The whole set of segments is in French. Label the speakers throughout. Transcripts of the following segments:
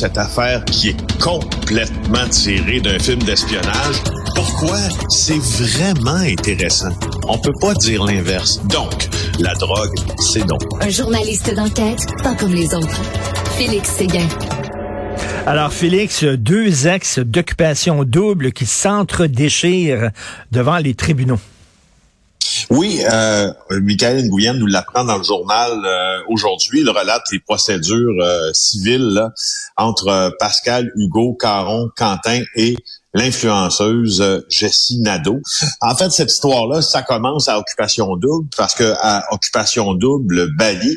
Speaker 1: cette affaire qui est complètement tirée d'un film d'espionnage. Pourquoi? C'est vraiment intéressant. On peut pas dire l'inverse. Donc, la drogue, c'est donc.
Speaker 2: Un journaliste d'enquête, pas comme les autres. Félix Séguin.
Speaker 3: Alors, Félix, deux ex d'occupation double qui s'entre-déchirent devant les tribunaux.
Speaker 1: Oui, euh, Michael Nguyen nous l'apprend dans le journal euh, aujourd'hui. Il relate les procédures euh, civiles entre euh, Pascal, Hugo, Caron, Quentin et l'influenceuse euh, Jessie Nadeau. En fait, cette histoire-là, ça commence à Occupation Double parce que à Occupation Double Bali,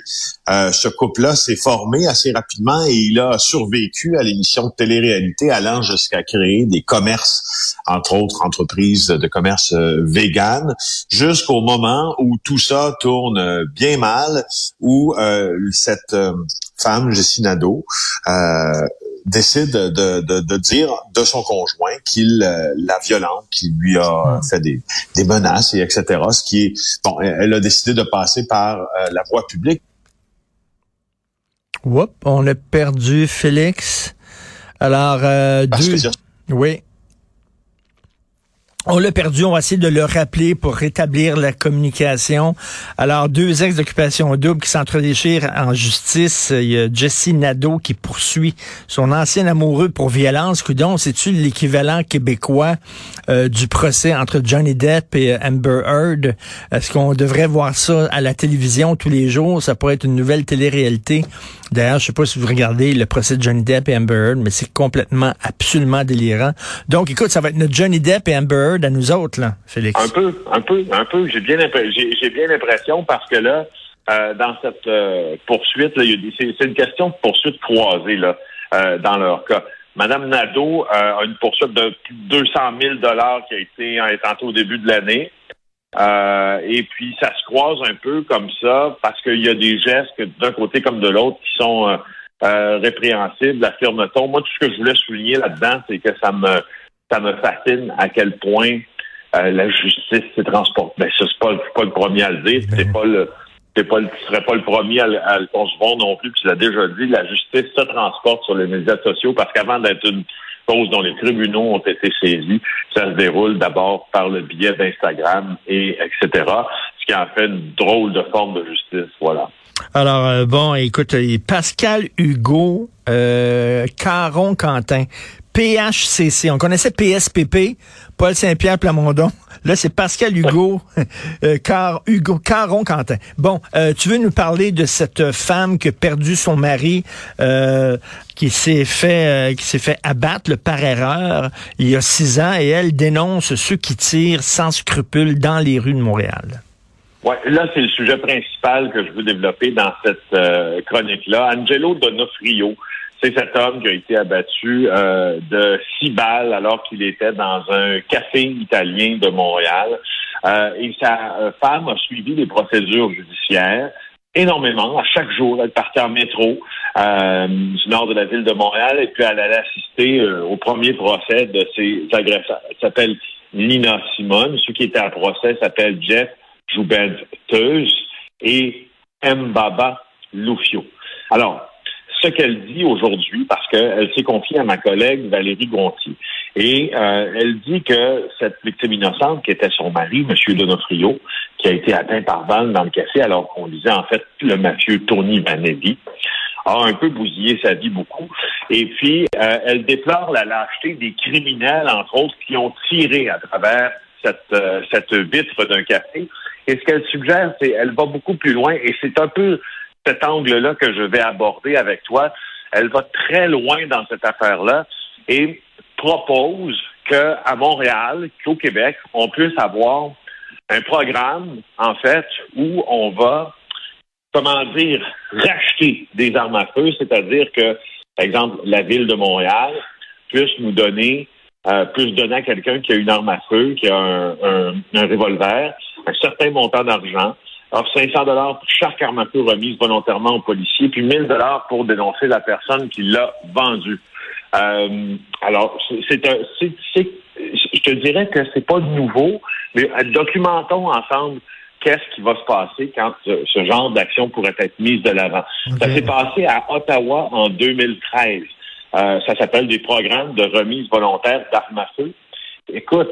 Speaker 1: euh, ce couple-là s'est formé assez rapidement et il a survécu à l'émission de télé-réalité allant jusqu'à créer des commerces, entre autres entreprises de commerce euh, vegan, jusqu'au moment où tout ça tourne euh, bien mal, où cette femme, Jessie Nadeau, décide de, de, de, dire de son conjoint qu'il euh, la violente, qu'il lui a hmm. fait des, des menaces et etc. Ce qui est bon, elle a décidé de passer par euh, la voie publique.
Speaker 3: Oups, on a perdu Félix. Alors, euh, deux... oui. On l'a perdu, on va essayer de le rappeler pour rétablir la communication. Alors, deux ex d'occupation double qui s'entredéchirent en justice. Il y a Jesse Nadeau qui poursuit son ancien amoureux pour violence. Coudon, c'est-tu l'équivalent québécois euh, du procès entre Johnny Depp et Amber Heard? Est-ce qu'on devrait voir ça à la télévision tous les jours? Ça pourrait être une nouvelle télé-réalité. D'ailleurs, je sais pas si vous regardez le procès de Johnny Depp et Amber Heard, mais c'est complètement, absolument délirant. Donc, écoute, ça va être notre Johnny Depp et Amber Heard à nous autres, là, Félix.
Speaker 4: Un peu, un peu, un peu. J'ai bien, l'impression parce que là, euh, dans cette euh, poursuite, c'est une question de poursuite croisée là, euh, dans leur cas. Madame Nadeau a une poursuite de 200 000 dollars qui a été tantôt au début de l'année. Euh, et puis, ça se croise un peu comme ça parce qu'il y a des gestes d'un côté comme de l'autre qui sont euh, euh, répréhensibles, affirme-t-on. Moi, tout ce que je voulais souligner là-dedans, c'est que ça me ça me fascine à quel point la justice s'est transportée. Ben, ça, c'est pas, pas le premier à le dire. C'est pas le pas, tu serais pas le premier à, à le concevoir non plus. Tu l'as déjà dit, la justice se transporte sur les médias sociaux parce qu'avant d'être une cause dont les tribunaux ont été saisis. Ça se déroule d'abord par le biais d'Instagram et etc. Ce qui en fait une drôle de forme de justice. Voilà.
Speaker 3: Alors, euh, bon, écoute, Pascal Hugo, euh, Caron Quentin, PHCC. On connaissait PSPP, Paul Saint-Pierre Plamondon. Là, c'est Pascal Hugo, euh, Car, Hugo, Caron Quentin. Bon, euh, tu veux nous parler de cette femme qui a perdu son mari, euh, qui s'est fait, qui s'est fait abattre par erreur il y a six ans, et elle dénonce ceux qui tirent sans scrupule dans les rues de Montréal.
Speaker 4: Ouais, là, c'est le sujet principal que je veux développer dans cette chronique-là. Angelo Donofrio, c'est cet homme qui a été abattu euh, de six balles alors qu'il était dans un café italien de Montréal. Euh, et sa euh, femme a suivi les procédures judiciaires énormément. À chaque jour, elle partait en métro du nord de la ville de Montréal et puis elle allait assister au premier procès de ses agresseurs. Elle s'appelle Nina Simone. Ceux qui étaient à procès s'appellent Jeff Joubenteuse et Mbaba Lufio. Alors, ce qu'elle dit aujourd'hui, parce qu'elle s'est confiée à ma collègue Valérie Gontier. Et euh, elle dit que cette victime innocente, qui était son mari, M. Donofrio, qui a été atteint par balle dans le café, alors qu'on disait en fait le mafieux Tony Vanelli, a un peu bousillé sa vie beaucoup. Et puis, euh, elle déplore la lâcheté des criminels, entre autres, qui ont tiré à travers cette, euh, cette vitre d'un café. Et ce qu'elle suggère, c'est elle va beaucoup plus loin, et c'est un peu cet angle-là que je vais aborder avec toi. Elle va très loin dans cette affaire-là et propose qu'à Montréal, qu'au Québec, on puisse avoir un programme, en fait, où on va, comment dire, racheter des armes à feu, c'est-à-dire que, par exemple, la ville de Montréal puisse nous donner, euh, puisse donner à quelqu'un qui a une arme à feu, qui a un, un revolver, un certain montant d'argent, alors, 500 dollars pour chaque arme à feu remise volontairement aux policiers, puis 1000 dollars pour dénoncer la personne qui l'a vendue. Euh, alors, c'est un, je te dirais que c'est pas nouveau, mais documentons ensemble qu'est-ce qui va se passer quand ce, genre d'action pourrait être mise de l'avant. Ça s'est passé à Ottawa en 2013. Euh, ça s'appelle des programmes de remise volontaire d'armes à feu. Écoute,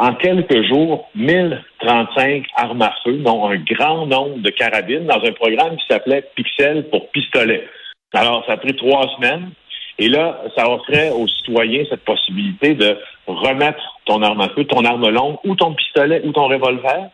Speaker 4: en quelques jours, 1035 armes à feu, dont un grand nombre de carabines, dans un programme qui s'appelait Pixel pour pistolet. Alors, ça a pris trois semaines. Et là, ça offrait aux citoyens cette possibilité de remettre ton arme à feu, ton arme longue, ou ton pistolet, ou ton revolver,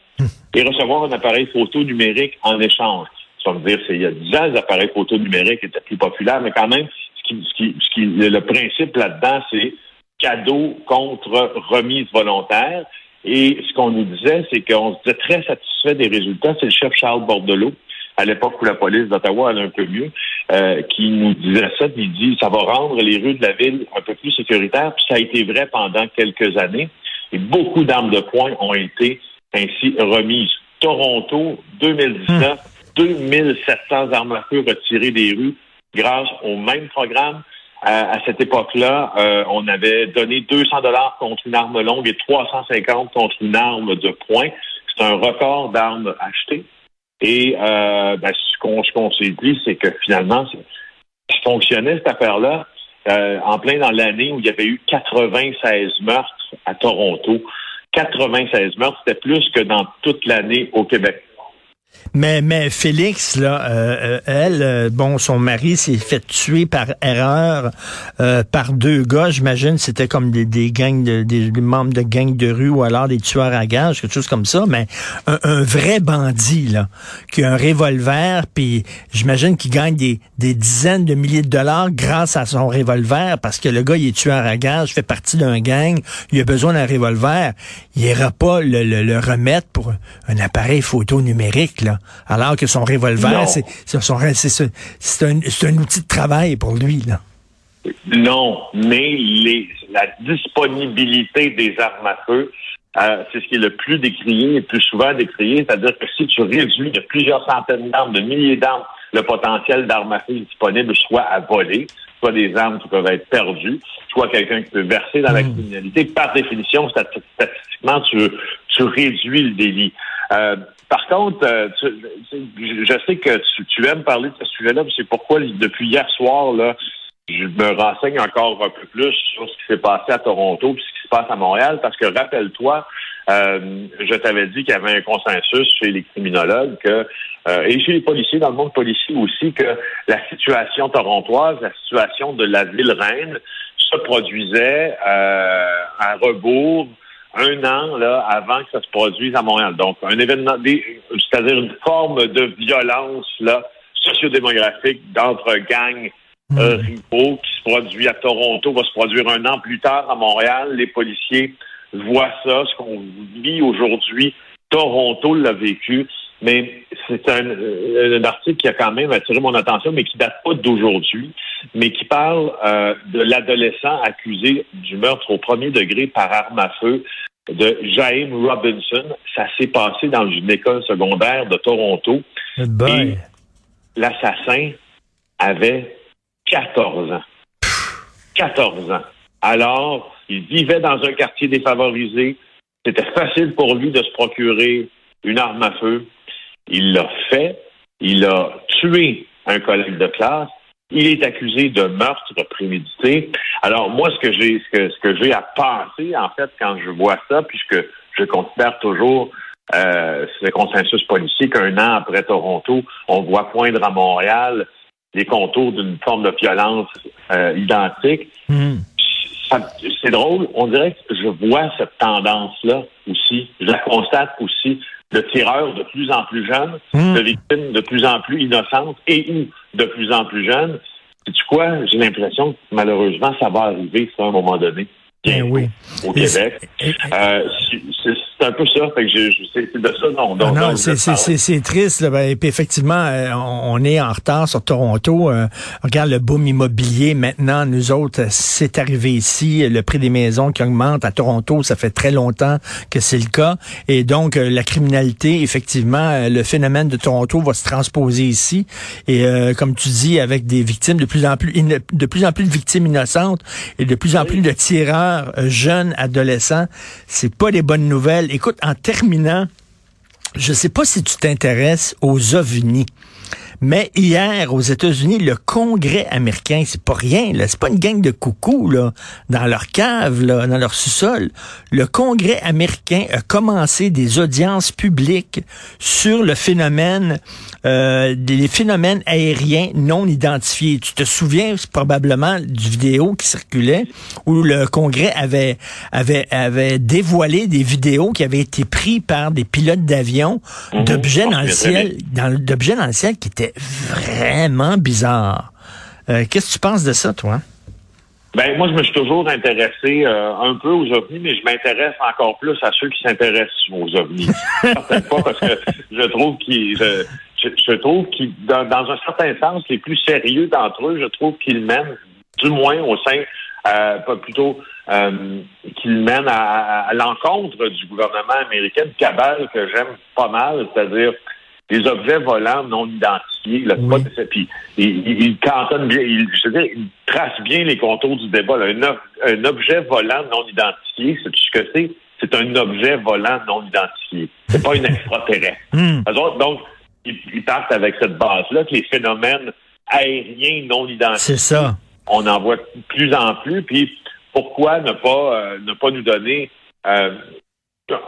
Speaker 4: et recevoir un appareil photo numérique en échange. Ça veut dire, c'est il y a 10 ans, les appareils photo numériques étaient plus populaires, mais quand même, ce qui, le principe là-dedans, c'est cadeau contre remise volontaire. Et ce qu'on nous disait, c'est qu'on se disait très satisfait des résultats. C'est le chef Charles Bordelot, à l'époque où la police d'Ottawa allait un peu mieux, euh, qui nous disait ça. il dit, ça va rendre les rues de la ville un peu plus sécuritaires. Puis ça a été vrai pendant quelques années. Et beaucoup d'armes de poing ont été ainsi remises. Toronto, 2019, 2700 armes à feu retirées des rues grâce au même programme à, cette époque-là, euh, on avait donné 200 dollars contre une arme longue et 350 contre une arme de poing. C'est un record d'armes achetées. Et euh, ben, ce qu'on s'est dit, c'est que finalement, ça fonctionnait cette affaire-là euh, en plein dans l'année où il y avait eu 96 meurtres à Toronto. 96 meurtres, c'était plus que dans toute l'année au Québec.
Speaker 3: Mais, mais Félix, là, euh, euh, elle, euh, bon, son mari s'est fait tuer par erreur par deux gars. J'imagine c'était comme des, des gangs, de, des, membres de gangs de rue ou alors des tueurs à gages, quelque chose comme ça. Mais un, vrai bandit, là, qui a un revolver, puis j'imagine qu'il gagne des, dizaines de milliers de dollars grâce à son revolver, parce que le gars, il est tueur à gages, fait partie d'un gang, il a besoin d'un revolver. Il n'ira pas le, le, le remettre pour un appareil photo numérique, là alors que son revolver, c'est un, un outil de travail pour lui. Là.
Speaker 4: Non, mais la disponibilité des armes à feu, euh, c'est ce qui est le plus décrié, le plus souvent décrié. C'est-à-dire que si tu réduis de plusieurs centaines d'armes, de milliers d'armes, le potentiel d'armes à feu disponible, soit à voler, soit des armes qui peuvent être perdues, soit quelqu'un qui peut verser dans la hmm. criminalité, par définition, statistiquement, tu, tu réduis le délit. Euh, par contre, euh, je sais que tu, aimes parler de ce sujet-là, c'est pourquoi depuis hier soir, là, je me renseigne encore un peu plus sur ce qui s'est passé à Toronto et ce qui se passe à Montréal, parce que rappelle-toi, euh, je t'avais dit qu'il y avait un consensus chez les criminologues que, euh, et chez les policiers, dans le monde policier aussi, que la situation torontoise, la situation de la ville reine se produisait à rebours un an là, avant que ça se produise à Montréal. Donc, un événement, c'est-à-dire une forme de violence là, sociodémographique d'entre gangs euh, hmm. rivaux qui se produit à Toronto, va se produire un an plus tard à Montréal. Les policiers voient ça, ce qu'on vit aujourd'hui. Toronto l'a vécu. Mais c'est un, euh, un, article qui a quand même attiré mon attention, mais qui date pas d'aujourd'hui, mais qui parle euh, de l'adolescent accusé du meurtre au premier degré par arme à feu de James Robinson. Ça s'est passé dans une école secondaire de Toronto. Et l'assassin avait 14 ans. 14 ans. Alors, il vivait dans un quartier défavorisé. C'était facile pour lui de se procurer une arme à feu. Il l'a fait. Il a tué un collègue de classe. Il est accusé de meurtre prémédité. Alors moi, ce que j'ai, ce que, ce que j'ai à penser, en fait, quand je vois ça, puisque je considère toujours euh, ce consensus policier qu'un an après Toronto, on voit poindre à Montréal les contours d'une forme de violence euh, identique. Hmm. C'est drôle, on dirait que je vois cette tendance-là aussi. Je la constate aussi de tireurs de plus en plus jeunes, hmm. de victimes de plus en plus innocentes et ou de plus en plus jeunes. C'est quoi? J'ai l'impression que malheureusement, ça va arriver à un moment donné.
Speaker 3: Ben oui.
Speaker 4: Au Québec. Euh, c'est un peu ça. Fait que c'est de ça non.
Speaker 3: non, non c'est triste. Là, ben, puis effectivement, euh, on, est en retard sur Toronto. Euh, regarde le boom immobilier. Maintenant, nous autres, c'est arrivé ici. Le prix des maisons qui augmente à Toronto, ça fait très longtemps que c'est le cas. Et donc, euh, la criminalité, effectivement, le phénomène de Toronto va se transposer ici. Et comme tu dis, avec des victimes de plus en plus, de plus en plus de victimes innocentes et de plus en plus de tireurs jeunes, adolescents, c'est pas des bonnes nouvelles Écoute, en terminant, je ne sais pas si tu t'intéresses aux ovnis. Mais hier, aux États-Unis, le Congrès américain, c'est pas rien, là, c'est pas une gang de coucous là, dans leur cave, là, dans leur sous-sol. Le Congrès américain a commencé des audiences publiques sur le phénomène, euh, des phénomènes aériens non identifiés. Tu te souviens probablement du vidéo qui circulait où le Congrès avait avait avait dévoilé des vidéos qui avaient été prises par des pilotes d'avion
Speaker 4: Mhm.
Speaker 3: d'objets dans le ciel, dans, d'objets dans le ciel qui étaient vraiment bizarres. Euh, Qu'est-ce que tu penses de ça, toi?
Speaker 4: Ben moi, je me suis toujours intéressé euh, un peu aux ovnis, mais je m'intéresse encore plus à ceux qui s'intéressent aux ovnis. Fois parce que je trouve qu'ils, je, je, je trouve qu'ils, dans, dans un certain sens, les plus sérieux d'entre eux, je trouve qu'ils mènent, du moins au sein, euh, pas plutôt, euh, qu'ils mènent à, à l'encontre du gouvernement américain, de cabale que j'aime pas mal, c'est-à-dire les objets volants non identifiés. Là,
Speaker 3: Oui.
Speaker 4: pas, puis, il, il, il cantonne bien, il, je veux dire, il trace bien les contours du débat. là. Un, ob- un objet volant non identifié, c'est ce que c'est? C'est un objet volant non identifié. C'est pas une extraterrestre.
Speaker 3: Hmm.
Speaker 4: Autres, donc, ils, ils partent avec cette base-là que les phénomènes aériens non identifiés,
Speaker 3: C'est ça.
Speaker 4: on en voit de plus en plus. Puis pourquoi ne pas euh, ne pas nous donner euh,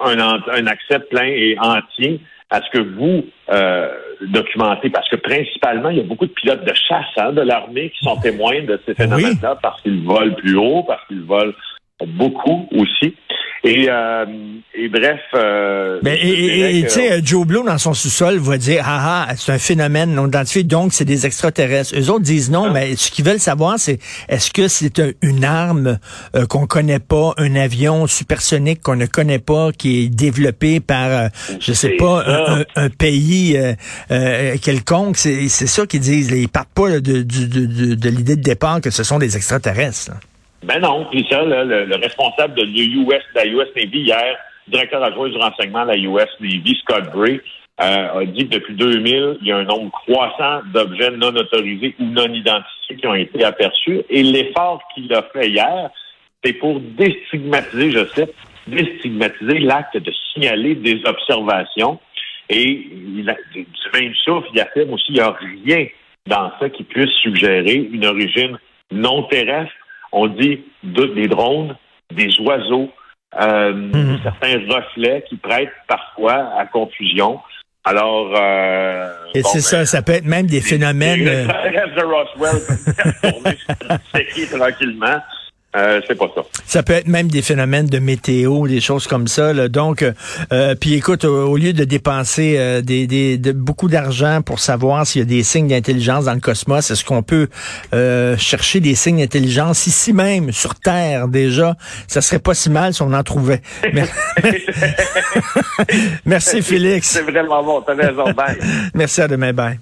Speaker 4: un, un accès plein et entier à ce que vous euh, documentez? Parce que principalement, il y a beaucoup de pilotes de chasse hein, de l'armée qui sont témoins de ces phénomènes-là parce qu'ils volent plus haut, parce qu'ils volent beaucoup aussi. Et, euh, et bref. euh,
Speaker 3: Ben, et- tu sais, euh, Joe Blow, dans son sous-sol, va dire, ah ah, c'est un phénomène non identifié, donc c'est des extraterrestres. Eux autres disent non,
Speaker 4: Ah.
Speaker 3: mais ce qu'ils veulent savoir, c'est est-ce que c'est un- une arme euh, qu'on connaît pas, un avion supersonique qu'on ne connaît pas, qui est développé par, euh, je sais pas, un, un- un pays quelconque? C'est c'est ça qu'ils disent. Ils partent pas là, de, de, de, de l'idée de départ que ce sont des extraterrestres. là.
Speaker 4: Ben non, puis ça, là, le, le responsable de l'US, de la US Navy hier, directeur adjoint du renseignement de la US Navy, Scott Bray, euh, a dit que depuis 2000, il y a un nombre croissant d'objets non autorisés ou non identifiés qui ont été aperçus. Et l'effort qu'il a fait hier, c'est pour déstigmatiser, je sais, déstigmatiser l'acte de signaler des observations. Et il a, du même souffle, il affirme aussi qu'il n'y a rien dans ça qui puisse suggérer une origine non terrestre. On dit de- des drones, des oiseaux, euh,
Speaker 3: Mhm.
Speaker 4: certains reflets qui prêtent parfois à confusion. Alors, euh,
Speaker 3: Et
Speaker 4: bon,
Speaker 3: c'est ça,
Speaker 4: ben,
Speaker 3: ça peut être même des phénomènes. euh,
Speaker 4: de Roswell tranquillement. Euh, c'est pas ça.
Speaker 3: Ça peut être même des phénomènes de météo, des choses comme ça. là. Donc, euh, euh, puis écoute, au, au lieu de dépenser euh, des, des- de, beaucoup d'argent pour savoir s'il y a des signes d'intelligence dans le cosmos, est-ce qu'on peut euh, chercher des signes d'intelligence ici même, sur Terre déjà? Ça serait pas si mal si on en trouvait. Mer- Merci Félix.
Speaker 4: C'est vraiment bon. T'as raison. Bye.
Speaker 3: Merci à demain. Bye.